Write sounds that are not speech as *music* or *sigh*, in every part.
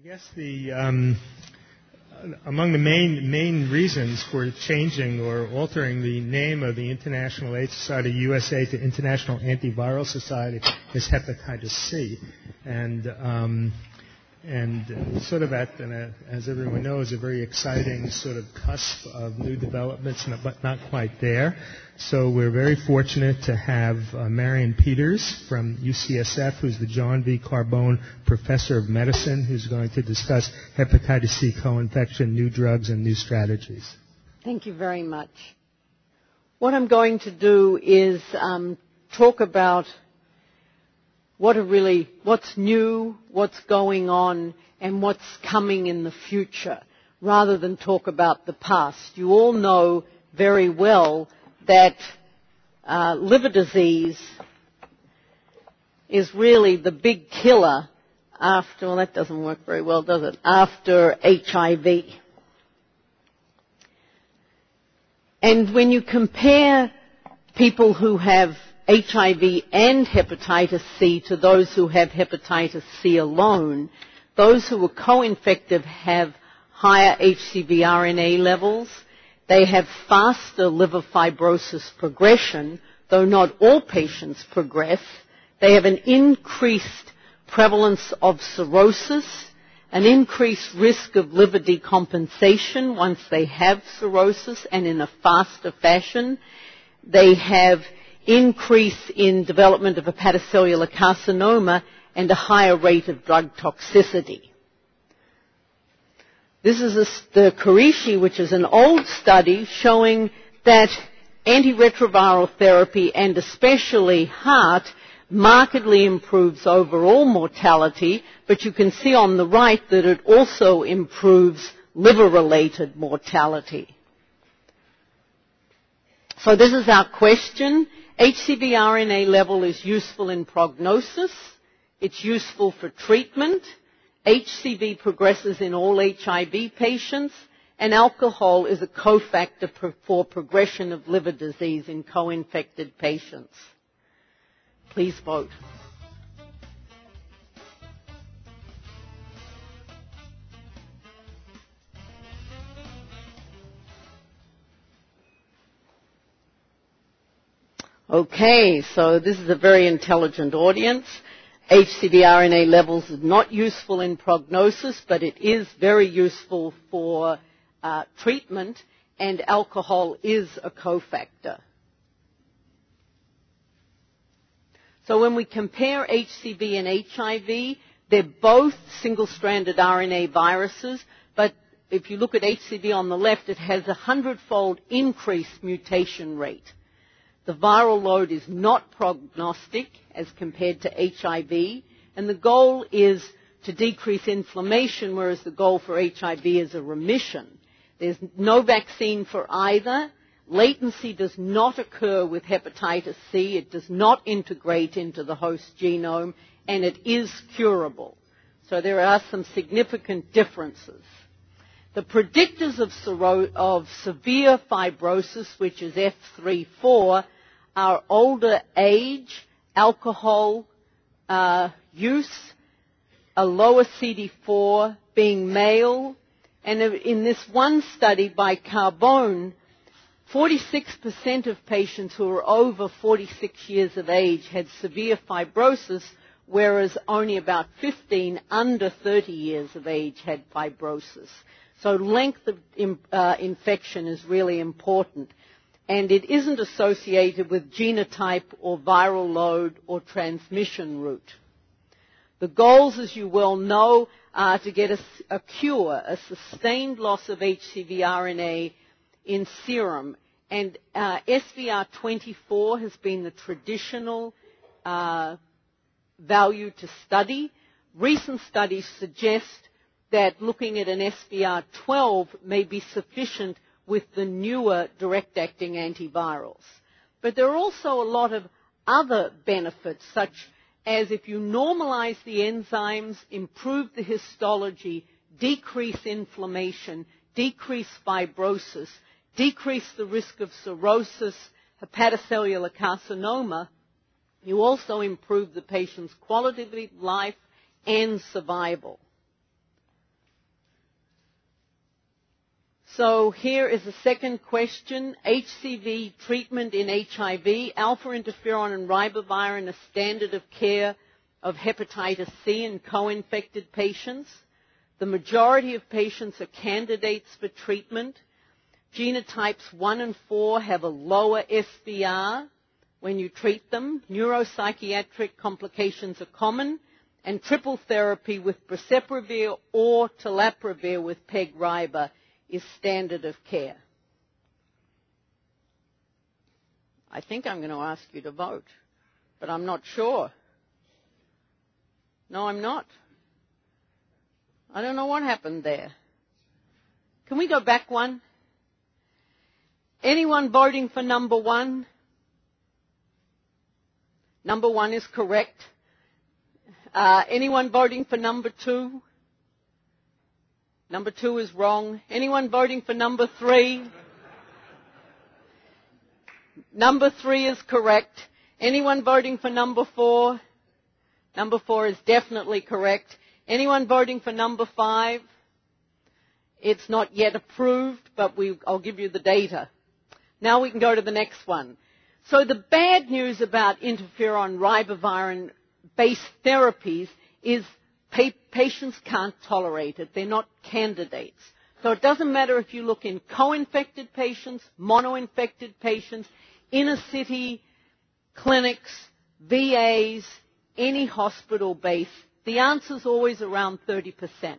I guess the um, among the main main reasons for changing or altering the name of the International AIDS Society USA to International Antiviral Society is hepatitis C, and um, and sort of at, an, as everyone knows, a very exciting sort of cusp of new developments, but not quite there. So we're very fortunate to have uh, Marion Peters from UCSF, who's the John V. Carbone Professor of Medicine, who's going to discuss hepatitis C co-infection, new drugs, and new strategies. Thank you very much. What I'm going to do is um, talk about what are really, what's new, what's going on, and what's coming in the future, rather than talk about the past. You all know very well that uh, liver disease is really the big killer after, well that doesn't work very well, does it? After HIV. And when you compare people who have HIV and hepatitis C to those who have hepatitis C alone. Those who are co-infective have higher HCV RNA levels. They have faster liver fibrosis progression, though not all patients progress. They have an increased prevalence of cirrhosis, an increased risk of liver decompensation once they have cirrhosis and in a faster fashion. They have increase in development of hepatocellular carcinoma and a higher rate of drug toxicity. This is a, the Qurishi, which is an old study showing that antiretroviral therapy and especially HAART markedly improves overall mortality, but you can see on the right that it also improves liver-related mortality. So this is our question. HCV RNA level is useful in prognosis. It's useful for treatment. HCV progresses in all HIV patients, and alcohol is a cofactor for progression of liver disease in co-infected patients. Please vote. Okay, so this is a very intelligent audience. HCV RNA levels is not useful in prognosis, but it is very useful for uh, treatment, and alcohol is a cofactor. So when we compare HCV and HIV, they're both single-stranded RNA viruses, but if you look at HCV on the left, it has a hundredfold increased mutation rate. The viral load is not prognostic as compared to HIV, and the goal is to decrease inflammation, whereas the goal for HIV is a remission. There's no vaccine for either. Latency does not occur with hepatitis C. It does not integrate into the host genome, and it is curable. So there are some significant differences. The predictors of, of severe fibrosis, which is F3-4, are older age, alcohol uh, use, a lower CD4, being male, and in this one study by Carbone, 46% of patients who were over 46 years of age had severe fibrosis, whereas only about 15 under 30 years of age had fibrosis. So length of uh, infection is really important. And it isn't associated with genotype or viral load or transmission route. The goals, as you well know, are to get a, a cure, a sustained loss of HCV RNA in serum. And uh, SVR24 has been the traditional uh, value to study. Recent studies suggest that looking at an SVR12 may be sufficient with the newer direct-acting antivirals. But there are also a lot of other benefits, such as if you normalize the enzymes, improve the histology, decrease inflammation, decrease fibrosis, decrease the risk of cirrhosis, hepatocellular carcinoma, you also improve the patient's quality of life and survival. So here is the second question. HCV treatment in HIV. Alpha interferon and ribavirin are standard of care of hepatitis C in co-infected patients. The majority of patients are candidates for treatment. Genotypes 1 and 4 have a lower SVR when you treat them. Neuropsychiatric complications are common. And triple therapy with boceprevir or telaprevir with PEG-RIBA is standard of care. I think I'm going to ask you to vote, but I'm not sure. No, I'm not. I don't know what happened there. Can we go back one? Anyone voting for number one? Number one is correct. Uh, anyone voting for number two? Number two is wrong. Anyone voting for number three? Number three is correct. Anyone voting for number four? Number four is definitely correct. Anyone voting for number five? It's not yet approved, but we, I'll give you the data. Now we can go to the next one. So the bad news about interferon ribavirin based therapies is pa- patients can't tolerate it. They're not candidates. So it doesn't matter if you look in co-infected patients, mono-infected patients, inner city clinics, VAs, any hospital base, the answer is always around 30%.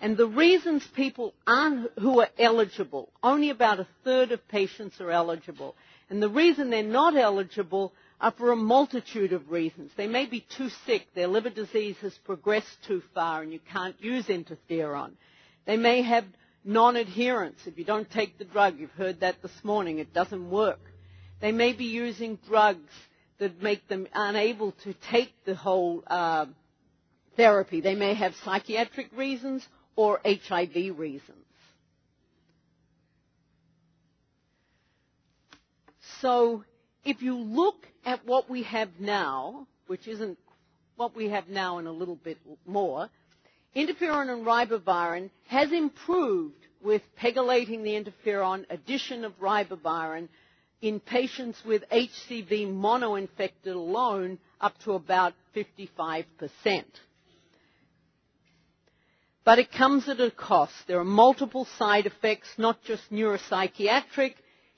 And the reasons people aren't, who are eligible, only about a third of patients are eligible. And the reason they're not eligible are for a multitude of reasons. They may be too sick, their liver disease has progressed too far and you can't use interferon. They may have non-adherence. If you don't take the drug, you've heard that this morning, it doesn't work. They may be using drugs that make them unable to take the whole uh, therapy. They may have psychiatric reasons or HIV reasons. So if you look at what we have now, which isn't what we have now and a little bit more, interferon and ribavirin has improved with pegylating the interferon, addition of ribavirin, in patients with HCV monoinfected alone up to about 55%. But it comes at a cost. There are multiple side effects, not just neuropsychiatric,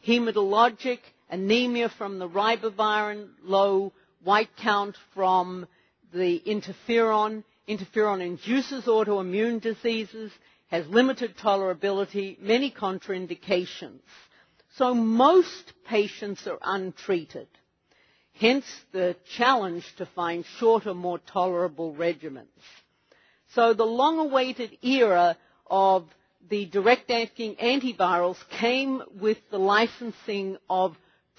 hematologic, anemia from the ribavirin, low white count from the interferon. Interferon induces autoimmune diseases, has limited tolerability, many contraindications. So most patients are untreated. Hence the challenge to find shorter, more tolerable regimens. So the long-awaited era of the direct-acting antivirals came with the licensing of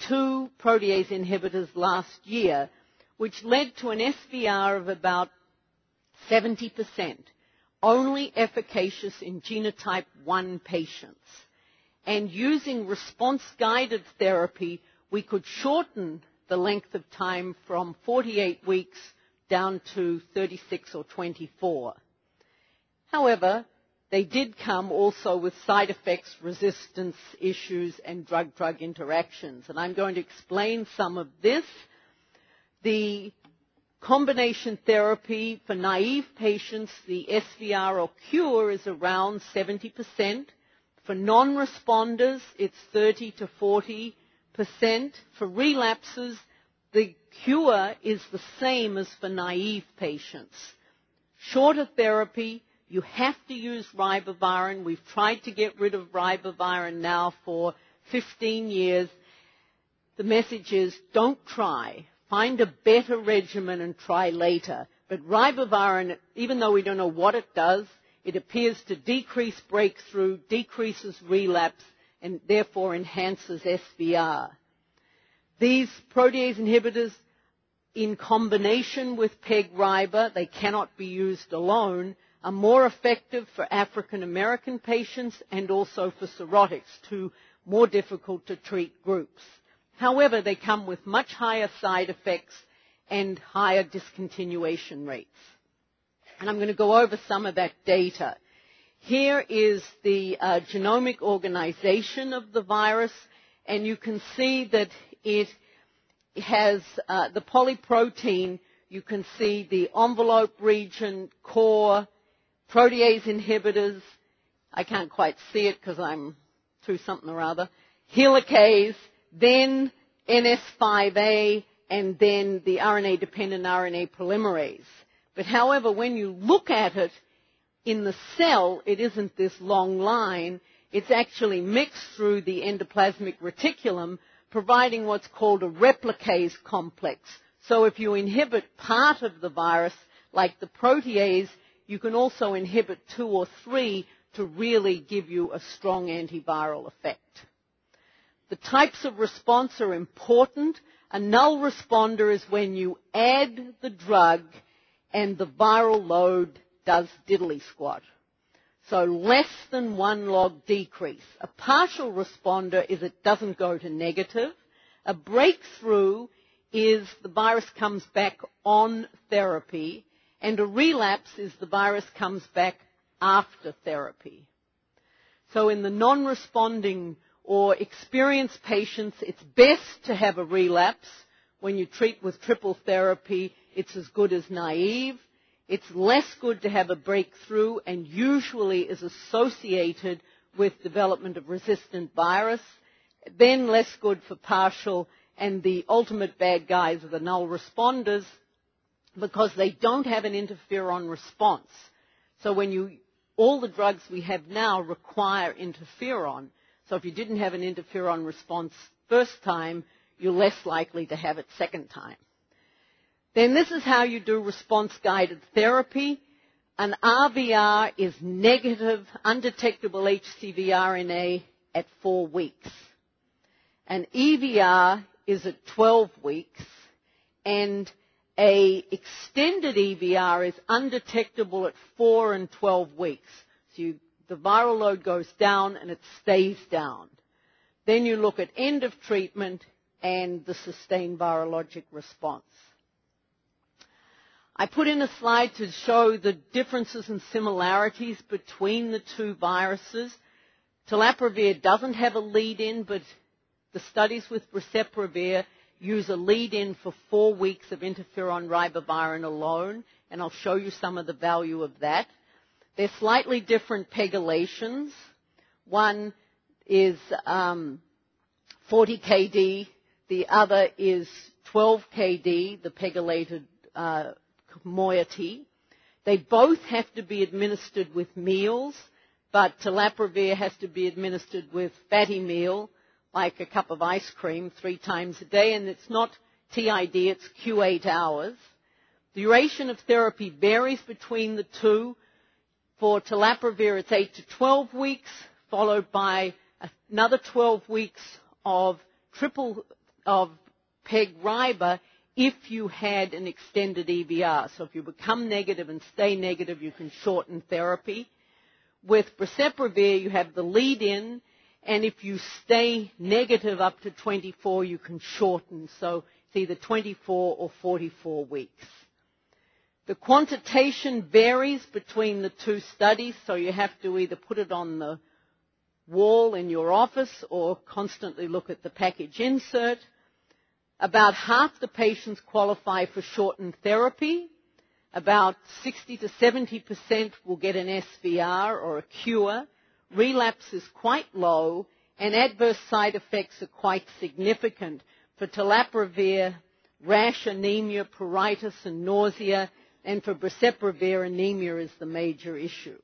two protease inhibitors last year, which led to an SVR of about 70%, only efficacious in genotype 1 patients and using response-guided therapy, we could shorten the length of time from 48 weeks down to 36 or 24. However, they did come also with side effects, resistance issues, and drug-drug interactions. And I'm going to explain some of this. The combination therapy for naive patients, the SVR or cure is around 70 percent for non-responders, it's 30 to 40 percent. For relapses, the cure is the same as for naive patients. Shorter therapy, you have to use ribavirin. We've tried to get rid of ribavirin now for 15 years. The message is don't try. Find a better regimen and try later. But ribavirin, even though we don't know what it does, it appears to decrease breakthrough, decreases relapse, and therefore enhances SVR. These protease inhibitors, in combination with PEG-RIBA, they cannot be used alone, are more effective for African American patients and also for cirrhotics, two more difficult to treat groups. However, they come with much higher side effects and higher discontinuation rates and I'm going to go over some of that data. Here is the uh, genomic organization of the virus, and you can see that it has uh, the polyprotein. You can see the envelope region, core, protease inhibitors. I can't quite see it because I'm through something or other. Helicase, then NS5A, and then the RNA-dependent RNA polymerase. But however, when you look at it in the cell, it isn't this long line. It's actually mixed through the endoplasmic reticulum, providing what's called a replicase complex. So if you inhibit part of the virus, like the protease, you can also inhibit two or three to really give you a strong antiviral effect. The types of response are important. A null responder is when you add the drug and the viral load does diddly squat. So less than one log decrease. A partial responder is it doesn't go to negative. A breakthrough is the virus comes back on therapy and a relapse is the virus comes back after therapy. So in the non-responding or experienced patients, it's best to have a relapse. When you treat with triple therapy, it's as good as naive. It's less good to have a breakthrough and usually is associated with development of resistant virus. Then less good for partial and the ultimate bad guys are the null responders because they don't have an interferon response. So when you, all the drugs we have now require interferon. So if you didn't have an interferon response first time, you're less likely to have it second time. Then this is how you do response guided therapy. An RVR is negative undetectable HCV RNA at four weeks. An EVR is at 12 weeks and a extended EVR is undetectable at 4 and 12 weeks. So you, the viral load goes down and it stays down. Then you look at end of treatment and the sustained virologic response. I put in a slide to show the differences and similarities between the two viruses. Telaprevir doesn't have a lead-in, but the studies with Boceprevir use a lead-in for four weeks of interferon ribavirin alone, and I'll show you some of the value of that. They're slightly different pegylations. One is um, 40 kd, the other is 12 kd, the pegylated uh, moiety. They both have to be administered with meals, but telaprevir has to be administered with fatty meal like a cup of ice cream three times a day, and it's not TID, it's Q8 hours. The duration of therapy varies between the two. For telaprevir, it's 8 to 12 weeks, followed by another 12 weeks of triple of PEG-RIBA if you had an extended EVR. So if you become negative and stay negative, you can shorten therapy. With Boceprevir, you have the lead-in, and if you stay negative up to 24, you can shorten. So it's either 24 or 44 weeks. The quantitation varies between the two studies, so you have to either put it on the wall in your office or constantly look at the package insert. About half the patients qualify for shortened therapy. About 60 to 70% will get an SVR or a cure relapse is quite low and adverse side effects are quite significant. For telaprevir, rash, anemia, pruritus, and nausea, and for boceprevir, anemia is the major issue.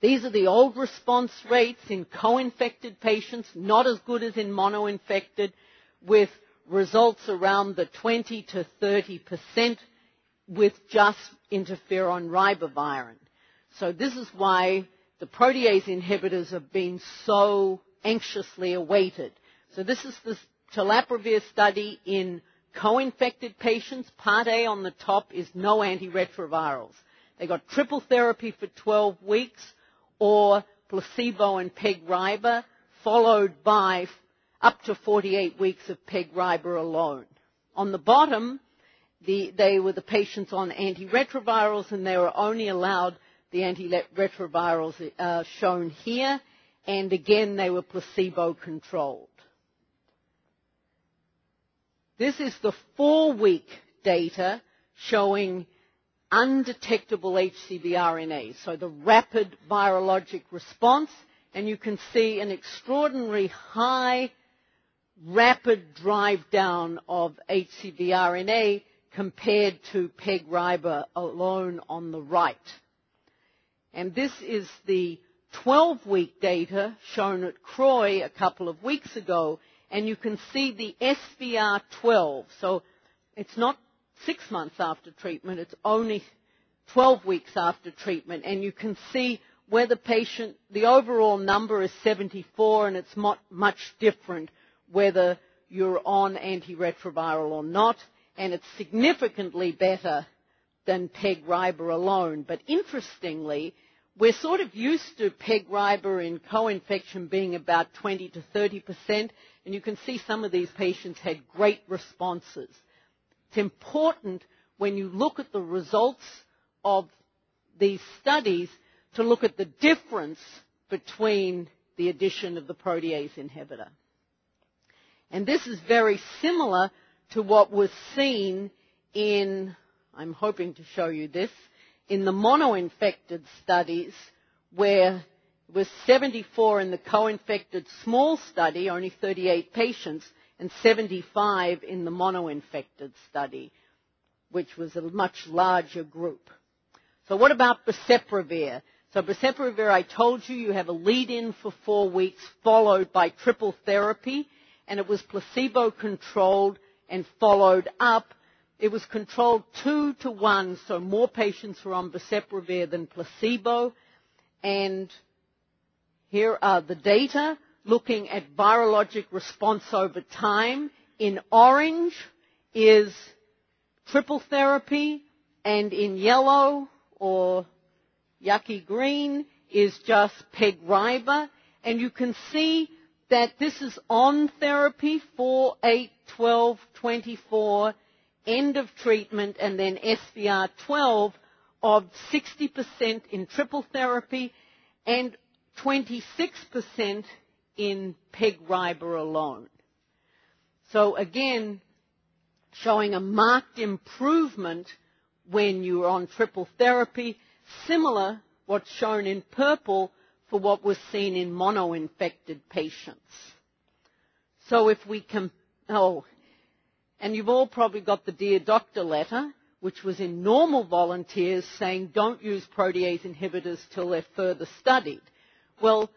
These are the old response rates in co-infected patients, not as good as in mono-infected, with results around the 20 to 30 percent with just interferon ribavirin. So this is why the protease inhibitors have been so anxiously awaited. So this is the telaprevir study in co-infected patients. Part A on the top is no antiretrovirals. They got triple therapy for 12 weeks or placebo and PEG-RIBA followed by up to 48 weeks of PEG-RIBA alone. On the bottom, the, they were the patients on antiretrovirals and they were only allowed the antiretrovirals are shown here, and again they were placebo controlled. This is the four week data showing undetectable HCV RNA, so the rapid virologic response, and you can see an extraordinary high rapid drive down of HCV RNA compared to PEG-RIBA alone on the right. And this is the 12-week data shown at CROI a couple of weeks ago, and you can see the SVR12. So it's not six months after treatment, it's only 12 weeks after treatment, and you can see where the patient, the overall number is 74, and it's not much different whether you're on antiretroviral or not, and it's significantly better than PEG-RIBA alone. But interestingly, we're sort of used to PEG-RIBA in co-infection being about 20 to 30 percent, and you can see some of these patients had great responses. It's important when you look at the results of these studies to look at the difference between the addition of the protease inhibitor. And this is very similar to what was seen in, I'm hoping to show you this, in the mono-infected studies where it was 74 in the co-infected small study, only 38 patients, and 75 in the mono-infected study, which was a much larger group. So what about boceprevir? So boceprevir, I told you, you have a lead-in for four weeks followed by triple therapy and it was placebo controlled and followed up. It was controlled two to one, so more patients were on boceprevir than placebo. And here are the data looking at virologic response over time. In orange is triple therapy, and in yellow or yucky green is just PEG-RIBA. And you can see that this is on therapy, 4, 8, 12, 24, end of treatment, and then SVR 12 of 60% in triple therapy and 26% in PEG-RIBA alone. So again, showing a marked improvement when you're on triple therapy, similar what's shown in purple for what was seen in mono-infected patients. So if we oh, and you've all probably got the Dear Doctor letter, which was in normal volunteers saying don't use protease inhibitors till they're further studied. Well,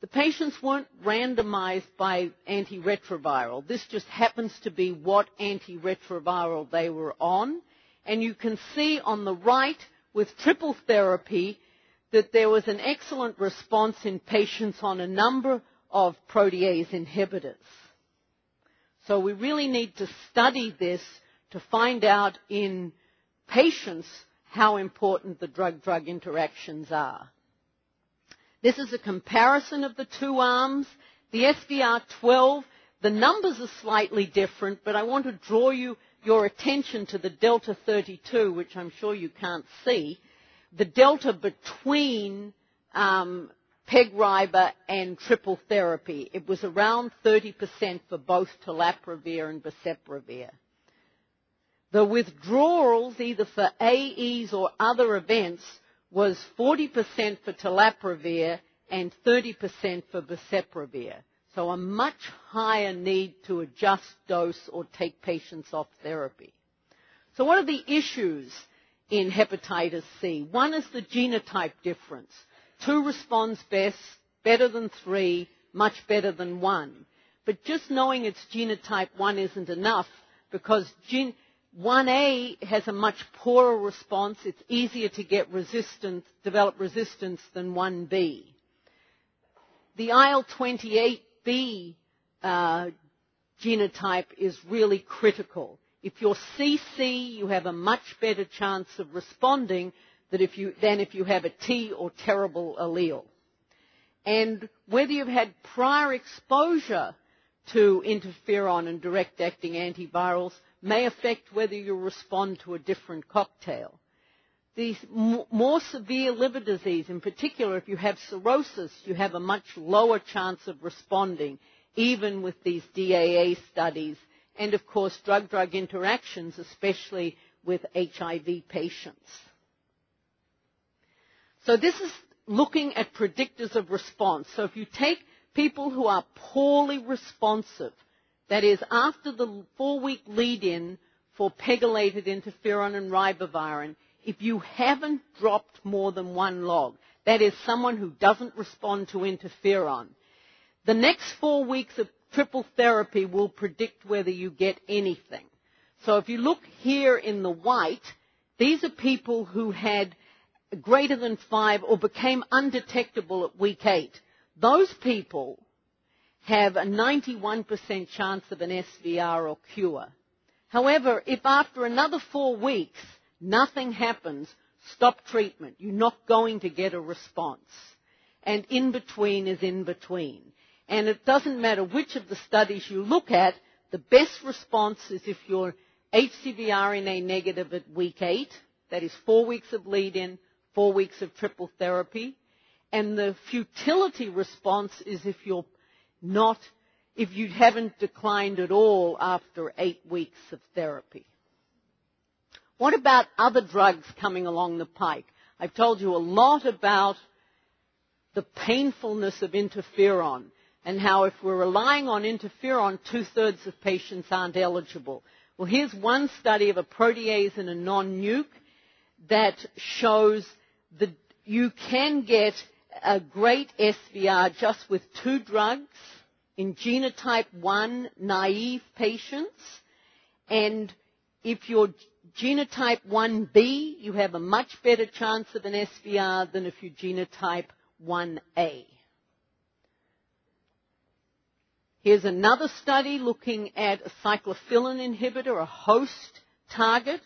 the patients weren't randomized by antiretroviral. This just happens to be what antiretroviral they were on. And you can see on the right with triple therapy, that there was an excellent response in patients on a number of protease inhibitors. So we really need to study this to find out in patients how important the drug-drug interactions are. This is a comparison of the two arms. The SVR12, the numbers are slightly different, but I want to draw you your attention to the delta 32, which I'm sure you can't see the delta between um, PEG-RIBA and triple therapy. It was around 30% for both telaprevir and boceprevir. The withdrawals, either for AEs or other events, was 40% for telaprevir and 30% for boceprevir. So a much higher need to adjust dose or take patients off therapy. So what are the issues in hepatitis C. One is the genotype difference. Two responds best, better than three, much better than one. But just knowing it's genotype 1 isn't enough because gen- 1A has a much poorer response. It's easier to get resistance, develop resistance than 1B. The IL-28B uh, genotype is really critical. If you're CC, you have a much better chance of responding if you, than if you have a T or terrible allele. And whether you've had prior exposure to interferon and direct acting antivirals may affect whether you respond to a different cocktail. The more severe liver disease, in particular, if you have cirrhosis, you have a much lower chance of responding, even with these DAA studies, and of course, drug-drug interactions, especially with HIV patients. So this is looking at predictors of response. So if you take people who are poorly responsive, that is, after the four-week lead-in for pegylated interferon and ribavirin, if you haven't dropped more than one log, that is someone who doesn't respond to interferon, the next four weeks of triple therapy will predict whether you get anything. So if you look here in the white, these are people who had greater than five or became undetectable at week eight. Those people have a 91% chance of an SVR or cure. However, if after another four weeks nothing happens, stop treatment. You're not going to get a response. And in between is in between. And it doesn't matter which of the studies you look at, the best response is if you're HCV RNA negative at week 8, that is four weeks of lead-in, four weeks of triple therapy. And the futility response is if you're not, if you haven't declined at all after eight weeks of therapy. What about other drugs coming along the pike? I've told you a lot about the painfulness of interferon and how if we're relying on interferon, two-thirds of patients aren't eligible. Well, here's one study of a protease in a non-nuke that shows that you can get a great SVR just with two drugs in genotype 1 naive patients. And if you're genotype 1b, you have a much better chance of an SVR than if you're genotype 1a. Here's another study looking at a cyclophilin inhibitor, a host target,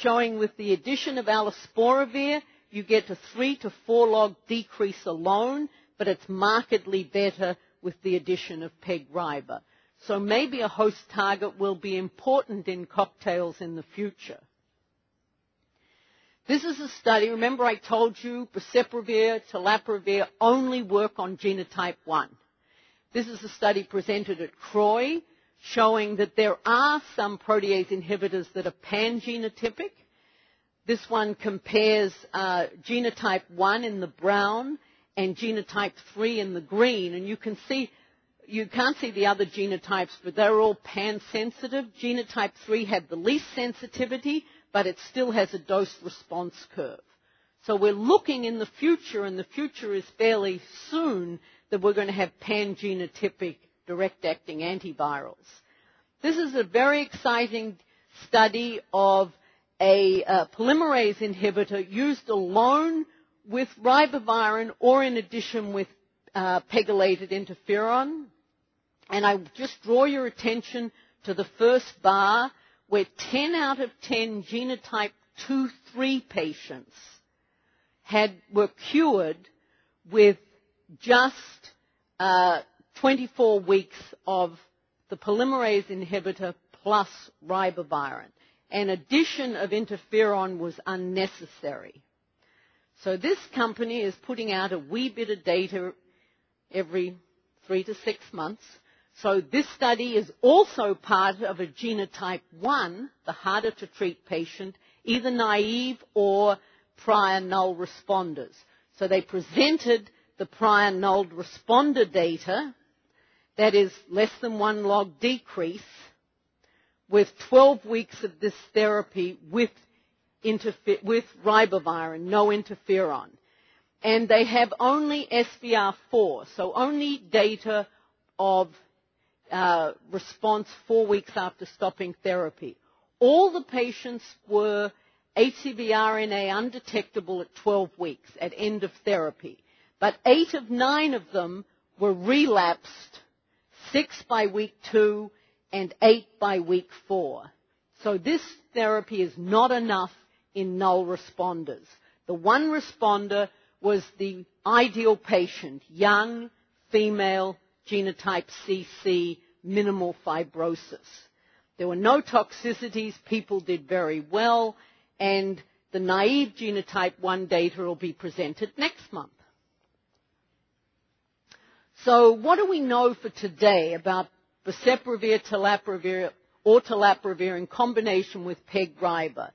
showing with the addition of alisporivir, you get a three to four log decrease alone, but it's markedly better with the addition of PEG-RIBA. So maybe a host target will be important in cocktails in the future. This is a study, remember I told you boceprevir, telaprevir only work on genotype 1. This is a study presented at CROI showing that there are some protease inhibitors that are pangenotypic. This one compares uh, genotype 1 in the brown and genotype 3 in the green, and you can see you can't see the other genotypes, but they're all pan-sensitive. Genotype 3 had the least sensitivity, but it still has a dose response curve. So we're looking in the future, and the future is fairly soon, that we're going to have pan-genotypic direct-acting antivirals. This is a very exciting study of a uh, polymerase inhibitor used alone with ribavirin or in addition with uh, pegylated interferon. And I just draw your attention to the first bar where 10 out of 10 genotype 2-3 patients had, were cured with just uh, 24 weeks of the polymerase inhibitor plus ribavirin. An addition of interferon was unnecessary. So this company is putting out a wee bit of data every three to six months so this study is also part of a genotype 1, the harder to treat patient, either naive or prior null responders. So they presented the prior null responder data, that is less than one log decrease, with 12 weeks of this therapy with, with ribavirin, no interferon. And they have only SVR4, so only data of uh, response four weeks after stopping therapy. All the patients were HCV RNA undetectable at 12 weeks at end of therapy. But eight of nine of them were relapsed, six by week two and eight by week four. So this therapy is not enough in null responders. The one responder was the ideal patient, young, female, genotype CC, minimal fibrosis. There were no toxicities, people did very well, and The naive genotype 1 data will be presented next month. So what do we know for today about boceprevir, telaprevir, or telaprevir in combination with PEG-RIBA?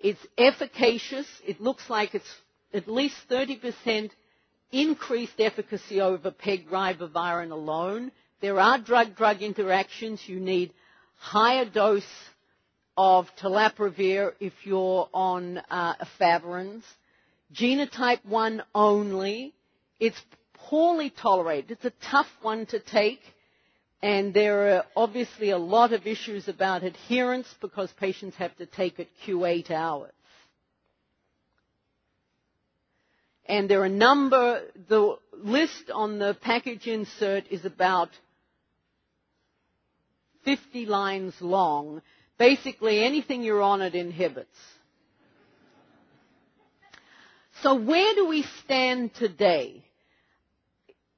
It's efficacious. It looks like it's at least 30% increased efficacy over PEG-ribavirin alone. There are drug-drug interactions. You need higher dose of telaprevir if you're on uh, efavirenz. Genotype 1 only. It's poorly tolerated. It's a tough one to take. And there are obviously a lot of issues about adherence because patients have to take it Q8 hours. And there are a number, the list on the package insert is about 50 lines long. Basically, anything you're on it inhibits. So where do we stand today?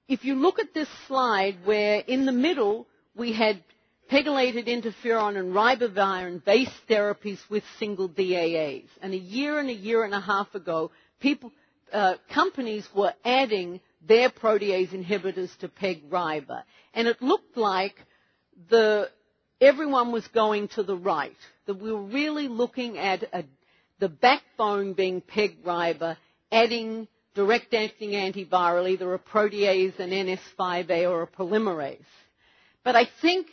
If you look at this slide where in the middle we had pegylated interferon and ribavirin-based therapies with single DAAs. And a year and a year and a half ago, people, uh, companies were adding their protease inhibitors to PEG-RIBA. And it looked like the, everyone was going to the right. That we were really looking at a, the backbone being PEG-RIBA, adding direct-acting antiviral, either a protease, an NS5A, or a polymerase. But I think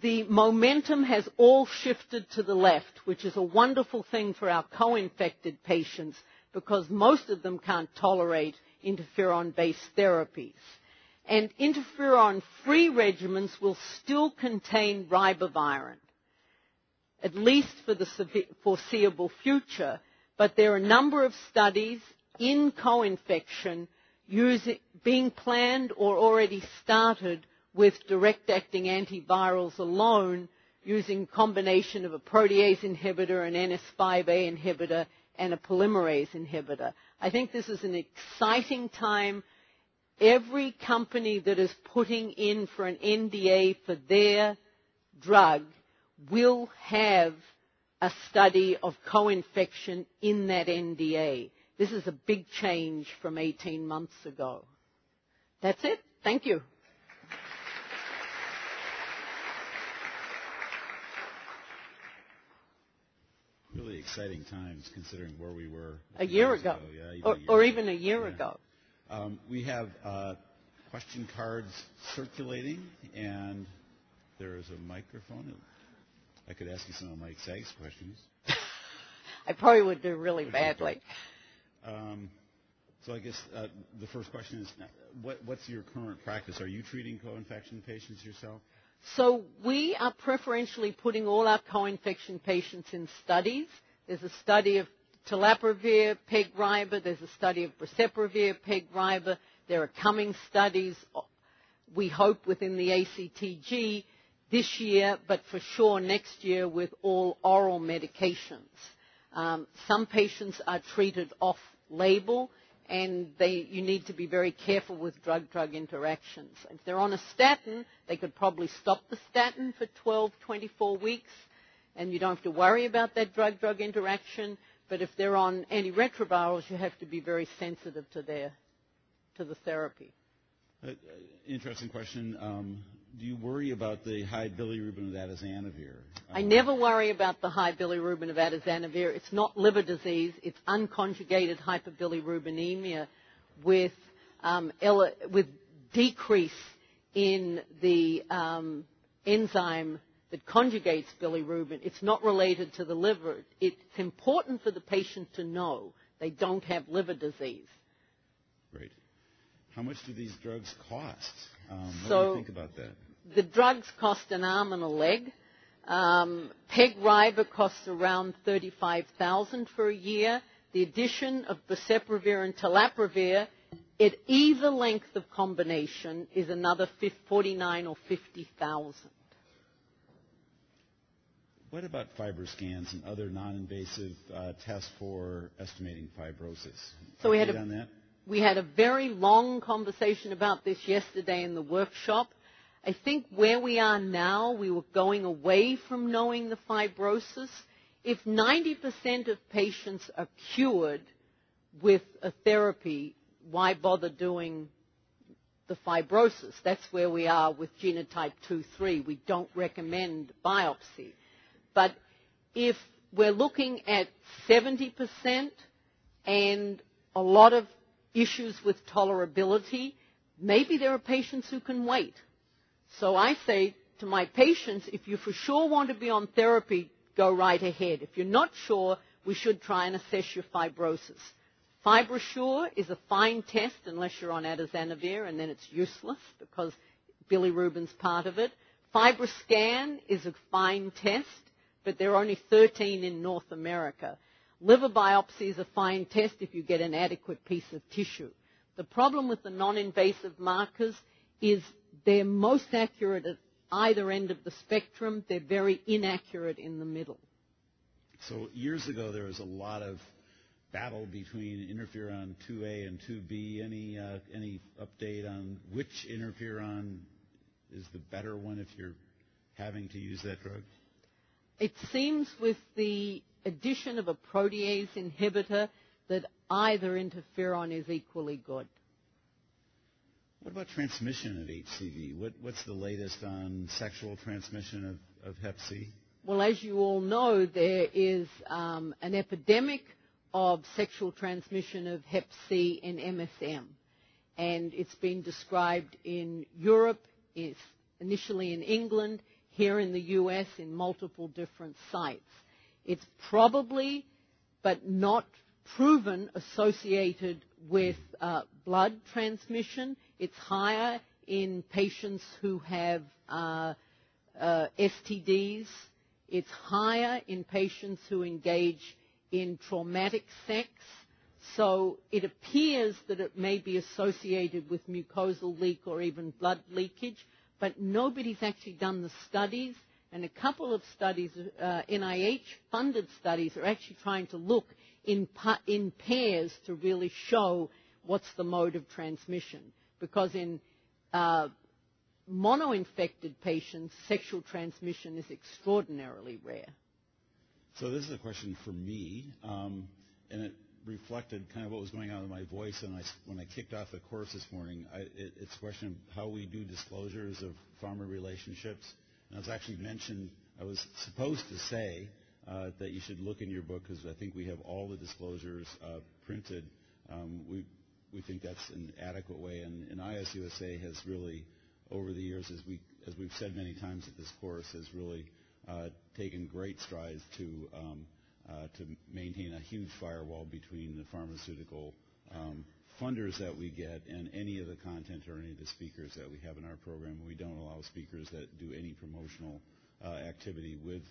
the momentum has all shifted to the left, which is a wonderful thing for our co-infected patients because most of them can't tolerate interferon-based therapies. And interferon-free regimens will still contain ribavirin, at least for the foreseeable future. But there are a number of studies in co-infection being planned or already started with direct-acting antivirals alone using combination of a protease inhibitor, an NS5A inhibitor, and a polymerase inhibitor. I think this is an exciting time. Every company that is putting in for an NDA for their drug will have a study of co-infection in that NDA. This is a big change from 18 months ago. That's it. Thank you. Really exciting times considering where we were a year ago, ago. Yeah, even or, a year or ago. even a year Yeah. ago. Um, we have uh, question cards circulating, and there is a microphone. I could ask you some of Mike Saag's questions. *laughs* I probably would do really badly. *laughs* Um, so I guess uh, the first question is, uh, what, what's your current practice? Are you treating co-infection patients yourself? So we are preferentially putting all our co-infection patients in studies. There's a study of telaprevir, PEG-RIBA. There's a study of boceprevir, PEG-RIBA. There are coming studies, we hope, within the ACTG this year, but for sure next year with all oral medications. Um, some patients are treated off-label, and they, you need to be very careful with drug-drug interactions. If they're on a statin, they could probably stop the statin for 12, 24 weeks, and you don't have to worry about that drug-drug interaction. But if they're on antiretrovirals, you have to be very sensitive to their to the therapy. Uh, uh, interesting question. Um, do you worry about the high bilirubin of atazanavir? I never worry about the high bilirubin of atazanavir. It's not liver disease. It's unconjugated hyperbilirubinemia with, um, with decrease in the um, enzyme that conjugates bilirubin. It's not related to the liver. It's important for the patient to know they don't have liver disease. Great. How much do these drugs cost? Um, what do you think about that? The drugs cost an arm and a leg. Um, PEG-RIBA costs around 35000 for a year. The addition of boceprevir and telaprevir at either length of combination is another 49 or 50,000. What about fiber scans and other non-invasive uh, tests for estimating fibrosis? So we had a-? We had a very long conversation about this yesterday in the workshop. I think where we are now, we were going away from knowing the fibrosis if 90% of patients are cured with a therapy, why bother doing the fibrosis? That's where we are with genotype 2-3. We don't recommend biopsy. But if we're looking at 70% and a lot of issues with tolerability, maybe there are patients who can wait. So I say to my patients, if you for sure want to be on therapy, go right ahead. If you're not sure, we should try and assess your fibrosis. FibroSure is a fine test unless you're on atazanavir, and then it's useless because bilirubin's part of it. FibroScan is a fine test, but there are only 13 in North America. Liver biopsy is a fine test if you get an adequate piece of tissue. The problem with the non-invasive markers is they're most accurate at either end of the spectrum. They're very inaccurate in the middle. So years ago, there was a lot of battle between interferon 2A and 2B. Any uh, any update on which interferon is the better one if you're having to use that drug? It seems with the addition of a protease inhibitor that either interferon is equally good. What about transmission of HCV? What, what's the latest on sexual transmission of, of Hep C? Well, as you all know, there is um, an epidemic of sexual transmission of Hep C MSM. And it's been described in Europe, initially in England, here in the US in multiple different sites. It's probably, but not proven, associated with uh, blood transmission. It's higher in patients who have uh, uh, STDs. It's higher in patients who engage in traumatic sex. So it appears that it may be associated with mucosal leak or even blood leakage, but nobody's actually done the studies. And a couple of studies, uh, NIH-funded studies, are actually trying to look in, in pairs to really show what's the mode of transmission. Because in uh, mono-infected patients, sexual transmission is extraordinarily rare. So this is a question for me, um, and it reflected kind of what was going on in my voice and I, when I kicked off the course this morning. I, it, it's a question of how we do disclosures of pharma relationships. And as actually mentioned, I was supposed to say uh, that you should look in your book because I think we have all the disclosures uh, printed. Um, we we think that's an adequate way, and, and IAS-USA has really, over the years, as we as we've said many times at this course, has really uh, taken great strides to um, uh, to maintain a huge firewall between the pharmaceutical um, funders that we get and any of the content or any of the speakers that we have in our program. We don't allow speakers that do any promotional uh, activity with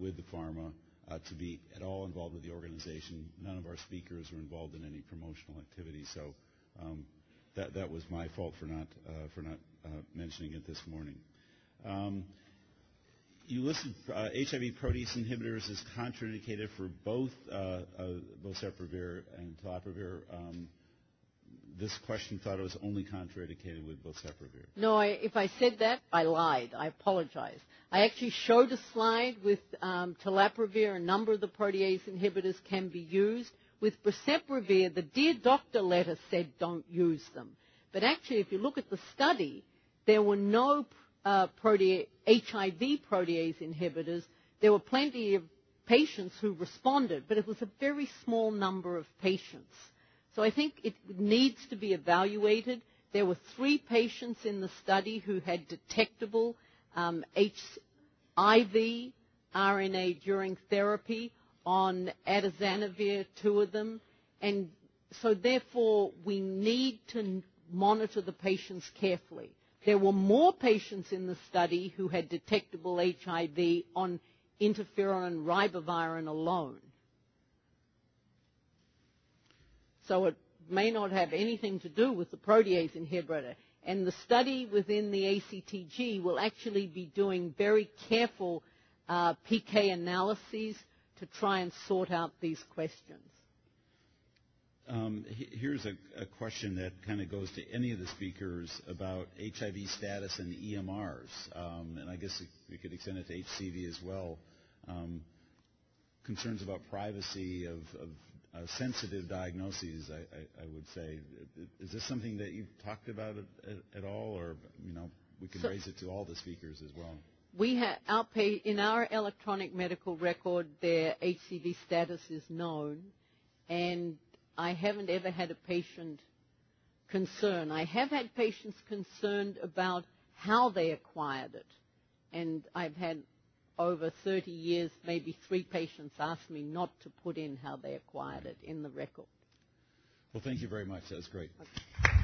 with the pharma to be at all involved with the organization. None of our speakers are involved in any promotional activity. So um, that that was my fault for not for not mentioning it this morning. Um, you listed uh, HIV protease inhibitors as contraindicated for both uh, uh, boceprevir and telaprevir. Um, this question thought it was only contraindicated with boceprevir. No, I, if I said that, I lied. I apologize. I actually showed a slide with um, telaprevir. A number of the protease inhibitors can be used. With boceprevir, the dear doctor letter said don't use them. But actually, if you look at the study, there were no uh, protea- HIV protease inhibitors, there were plenty of patients who responded, but it was a very small number of patients. So I think it needs to be evaluated. There were three patients in the study who had detectable um, HIV RNA during therapy on atazanavir, two of them. And so therefore, we need to monitor the patients carefully. There were more patients in the study who had detectable HIV on interferon and ribavirin alone. So it may not have anything to do with the protease inhibitor. And the study within the ACTG will actually be doing very careful uh, PK analyses to try and sort out these questions. Um, here's a, a, question that kind of goes to any of the speakers about HIV status and EMRs, um, and I guess we could extend it to HCV as well. Um, concerns about privacy of, of uh, sensitive diagnoses, I, I, I, would say. Is this something that you've talked about at, at, all, or you know, we can so, raise it to all the speakers as well? We have our in our electronic medical record, their HCV status is known, and I haven't ever had a patient concern. I have had patients concerned about how they acquired it, and I've had over 30 years, maybe three patients asked me not to put in how they acquired it in the record. Well, thank you very much. That was great. Okay.